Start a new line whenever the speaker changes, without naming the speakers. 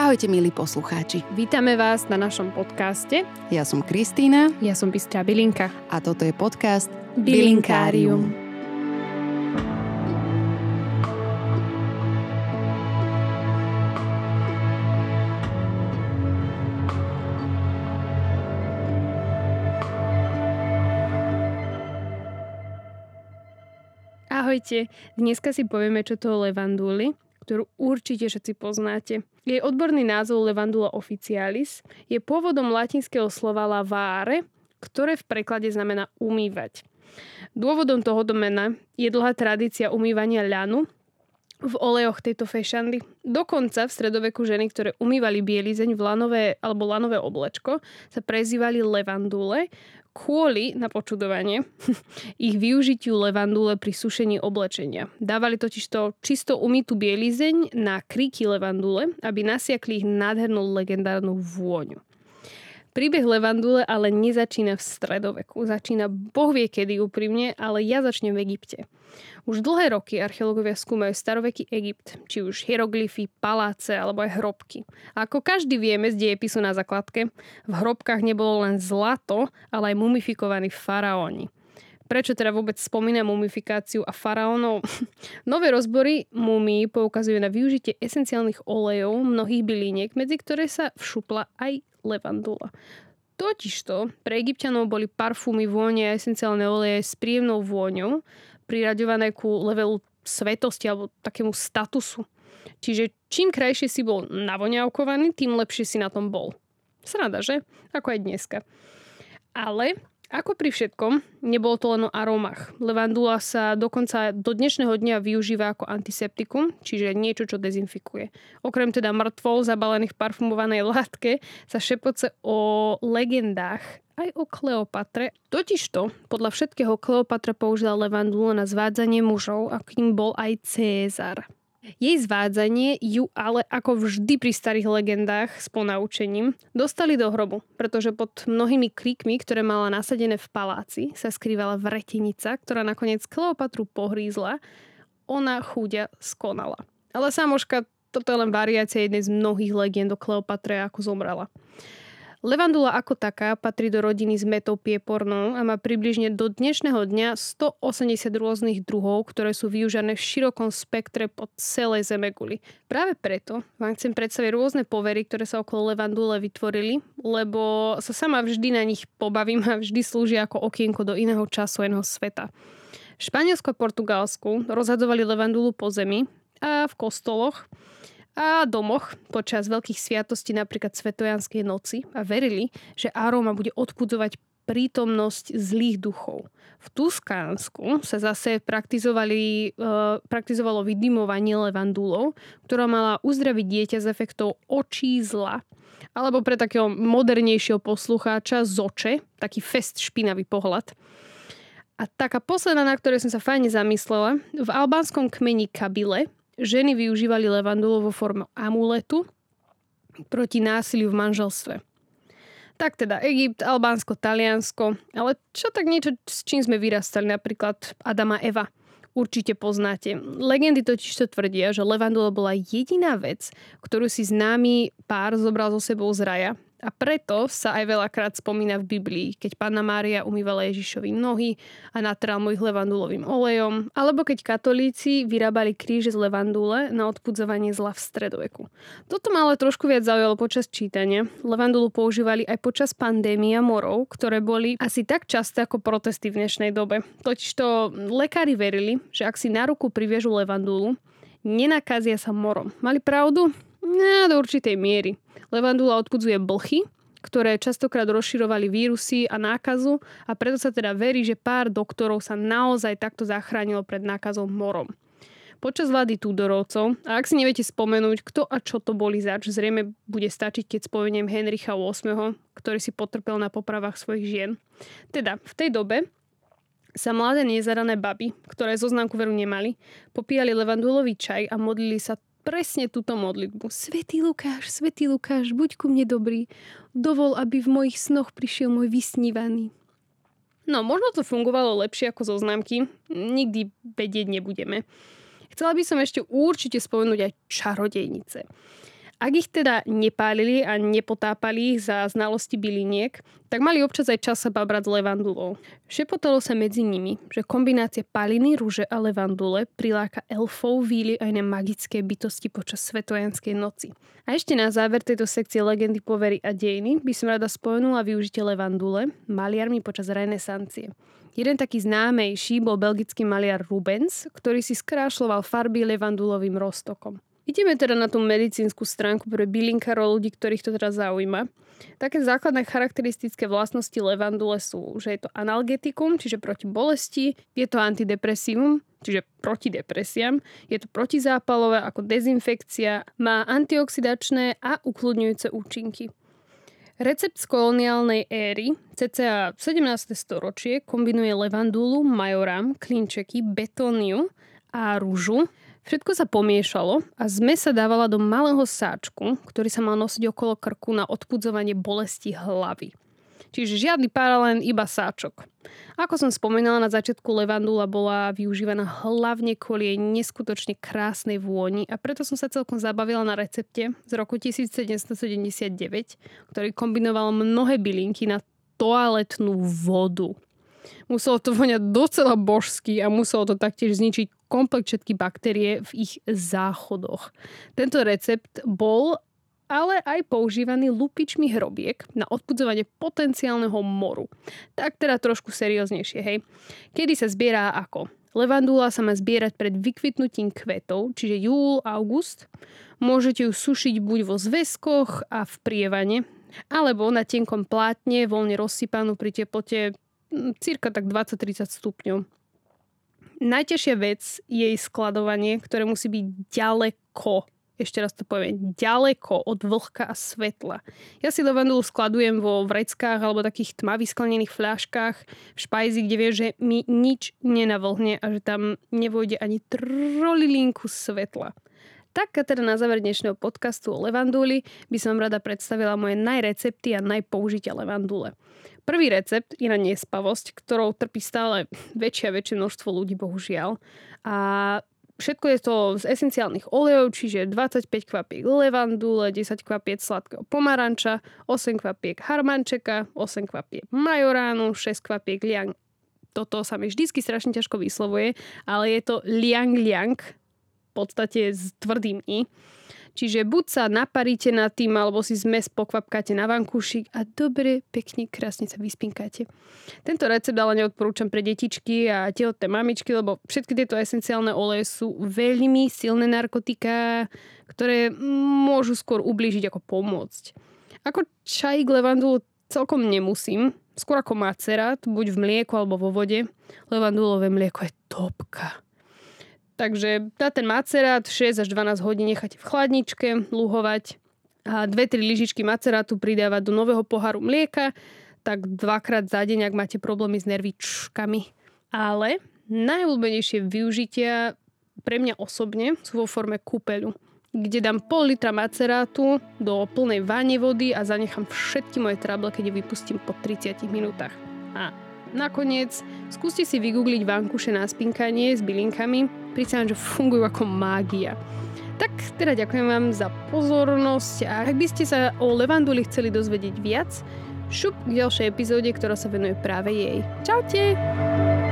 Ahojte milí poslucháči.
Vítame vás na našom podcaste.
Ja som Kristýna.
Ja som Bystrá Bilinka.
A toto je podcast
Bilinkárium. Ahojte, dneska si povieme, čo to je levandúly ktorú určite všetci poznáte. Jej odborný názov Levandula officialis je pôvodom latinského slova lavare, ktoré v preklade znamená umývať. Dôvodom tohoto mena je dlhá tradícia umývania ľanu v olejoch tejto fešandy. Dokonca v stredoveku ženy, ktoré umývali bielizeň v lanové alebo lanové oblečko, sa prezývali levandule, kvôli, na počudovanie, ich využitiu levandule pri sušení oblečenia. Dávali totiž to čisto umytú bielizeň na kríky levandule, aby nasiakli ich nádhernú legendárnu vôňu. Príbeh Levandule ale nezačína v stredoveku. Začína boh vie kedy úprimne, ale ja začnem v Egypte. Už dlhé roky archeológovia skúmajú staroveký Egypt, či už hieroglyfy, paláce alebo aj hrobky. A ako každý vieme z diepisu na zakladke, v hrobkách nebolo len zlato, ale aj mumifikovaní faraóni. Prečo teda vôbec spomínam mumifikáciu a faraónov? Nové rozbory mumí poukazujú na využitie esenciálnych olejov mnohých byliniek, medzi ktoré sa všupla aj levandula. Totižto pre egyptianov boli parfúmy, vône a esenciálne oleje s príjemnou vôňou, priraďované ku levelu svetosti alebo takému statusu. Čiže čím krajšie si bol navoňavkovaný, tým lepšie si na tom bol. Srada, že? Ako aj dneska. Ale ako pri všetkom, nebolo to len o aromách. Levandula sa dokonca do dnešného dňa využíva ako antiseptikum, čiže niečo, čo dezinfikuje. Okrem teda mŕtvol zabalených parfumovanej látke sa šepoce o legendách aj o Kleopatre. Totižto, podľa všetkého Kleopatra použila levandulu na zvádzanie mužov, akým bol aj Cézar. Jej zvádzanie ju ale ako vždy pri starých legendách s ponaučením dostali do hrobu, pretože pod mnohými kríkmi, ktoré mala nasadené v paláci, sa skrývala vretenica, ktorá nakoniec Kleopatru pohrízla. Ona chúďa skonala. Ale samoška, toto je len variácia jednej z mnohých legend o Kleopatre, ako zomrela. Levandula ako taká patrí do rodiny s metou piepornou a má približne do dnešného dňa 180 rôznych druhov, ktoré sú využívané v širokom spektre po celej zemeguli. Práve preto vám chcem predstaviť rôzne povery, ktoré sa okolo levandule vytvorili, lebo sa sama vždy na nich pobavím a vždy slúžia ako okienko do iného času, iného sveta. V Španielsku a Portugalsku rozhadzovali levandulu po zemi a v kostoloch a domoch počas veľkých sviatostí, napríklad Svetojanskej noci a verili, že aróma bude odpudzovať prítomnosť zlých duchov. V Tuskánsku sa zase praktizovali, e, praktizovalo vydymovanie levandulov, ktorá mala uzdraviť dieťa z efektov očí zla. Alebo pre takého modernejšieho poslucháča zoče, taký fest špinavý pohľad. A taká posledná, na ktorej som sa fajne zamyslela, v albánskom kmeni Kabile ženy využívali levandulu vo forme amuletu proti násiliu v manželstve. Tak teda Egypt, Albánsko, Taliansko, ale čo tak niečo, s čím sme vyrastali, napríklad Adama Eva. Určite poznáte. Legendy totiž to tvrdia, že levandula bola jediná vec, ktorú si známy pár zobral so sebou z raja a preto sa aj veľakrát spomína v Biblii, keď pána Mária umývala Ježišovi nohy a natral mu ich levandulovým olejom, alebo keď katolíci vyrábali kríže z levandule na odpudzovanie zla v stredoveku. Toto ma ale trošku viac zaujalo počas čítania. Levandulu používali aj počas pandémia morov, ktoré boli asi tak časté ako protesty v dnešnej dobe. Totižto lekári verili, že ak si na ruku priviežu levandulu, nenakazia sa morom. Mali pravdu? No, do určitej miery. Levandula odpudzuje blchy, ktoré častokrát rozširovali vírusy a nákazu a preto sa teda verí, že pár doktorov sa naozaj takto zachránilo pred nákazou morom. Počas vlády Tudorovcov, a ak si neviete spomenúť, kto a čo to boli zač, zrejme bude stačiť, keď spomeniem Henricha VIII, ktorý si potrpel na popravách svojich žien. Teda, v tej dobe sa mladé nezarané baby, ktoré zoznamku veru nemali, popíjali levandulový čaj a modlili sa presne túto modlitbu. Svetý Lukáš, Svetý Lukáš, buď ku mne dobrý. Dovol, aby v mojich snoch prišiel môj vysnívaný. No, možno to fungovalo lepšie ako zoznamky. Nikdy vedieť nebudeme. Chcela by som ešte určite spomenúť aj čarodejnice. Ak ich teda nepálili a nepotápali ich za znalosti byliniek, tak mali občas aj čas sa babrať s levandulou. Šepotalo sa medzi nimi, že kombinácia paliny, rúže a levandule priláka elfov, víly a iné magické bytosti počas svetojanskej noci. A ešte na záver tejto sekcie legendy, povery a dejiny by som rada spomenula využitie levandule maliarmi počas renesancie. Jeden taký známejší bol belgický maliar Rubens, ktorý si skrášloval farby levandulovým roztokom. Ideme teda na tú medicínsku stránku pre bylinkárov ľudí, ktorých to teda zaujíma. Také základné charakteristické vlastnosti levandule sú, že je to analgetikum, čiže proti bolesti, je to antidepresívum, čiže proti depresiám, je to protizápalové ako dezinfekcia, má antioxidačné a ukludňujúce účinky. Recept z koloniálnej éry, cca 17. storočie, kombinuje levandulu, majoram, klinčeky, betóniu a rúžu Všetko sa pomiešalo a zmes sa dávala do malého sáčku, ktorý sa mal nosiť okolo krku na odpudzovanie bolesti hlavy. Čiže žiadny paralén, iba sáčok. Ako som spomínala na začiatku, levandula bola využívaná hlavne kvôli jej neskutočne krásnej vôni a preto som sa celkom zabavila na recepte z roku 1779, ktorý kombinoval mnohé bylinky na toaletnú vodu. Muselo to voňať docela božsky a muselo to taktiež zničiť komplet všetky baktérie v ich záchodoch. Tento recept bol ale aj používaný lupičmi hrobiek na odpudzovanie potenciálneho moru. Tak teda trošku serióznejšie, hej. Kedy sa zbierá ako? Levandula sa má zbierať pred vykvitnutím kvetov, čiže júl, august. Môžete ju sušiť buď vo zväzkoch a v prievane, alebo na tenkom plátne, voľne rozsypanú pri teplote cirka tak 20-30 stupňov. Najťažšia vec je jej skladovanie, ktoré musí byť ďaleko ešte raz to poviem, ďaleko od vlhka a svetla. Ja si lavandulu skladujem vo vreckách alebo takých tmavých sklenených fľaškách v špajzi, kde vie, že mi nič nenavlhne a že tam nevojde ani trolilinku svetla. Tak a teda na záver dnešného podcastu o levanduli by som rada predstavila moje najrecepty a najpoužitia levandule. Prvý recept je na nespavosť, ktorou trpí stále väčšie a väčšie množstvo ľudí, bohužiaľ. A Všetko je to z esenciálnych olejov, čiže 25 kvapiek levandule, 10 kvapiek sladkého pomaranča, 8 kvapiek harmančeka, 8 kvapiek majoránu, 6 kvapiek liang. Toto sa mi vždycky strašne ťažko vyslovuje, ale je to liang liang, v podstate s tvrdým i. Čiže buď sa naparíte nad tým, alebo si zmes pokvapkáte na vankúšik a dobre, pekne, krásne sa vyspinkáte. Tento recept ale neodporúčam pre detičky a tehotné mamičky, lebo všetky tieto esenciálne oleje sú veľmi silné narkotika, ktoré môžu skôr ublížiť ako pomôcť. Ako čajík levandulu celkom nemusím, skôr ako macerát, buď v mlieku alebo vo vode. Levandulové mlieko je topka. Takže dá ten macerát 6 až 12 hodín nechať v chladničke, luhovať a 2-3 lyžičky macerátu pridávať do nového poharu mlieka, tak dvakrát za deň, ak máte problémy s nervičkami. Ale najobľúbenejšie využitia pre mňa osobne sú vo forme kúpeľu kde dám pol litra macerátu do plnej váne vody a zanechám všetky moje trable, keď ju vypustím po 30 minútach. A nakoniec skúste si vygoogliť vankuše na spinkanie s bylinkami, prísam, že fungujú ako mágia. Tak teda ďakujem vám za pozornosť a ak by ste sa o levanduli chceli dozvedieť viac, šup k ďalšej epizóde, ktorá sa venuje práve jej. Čaute!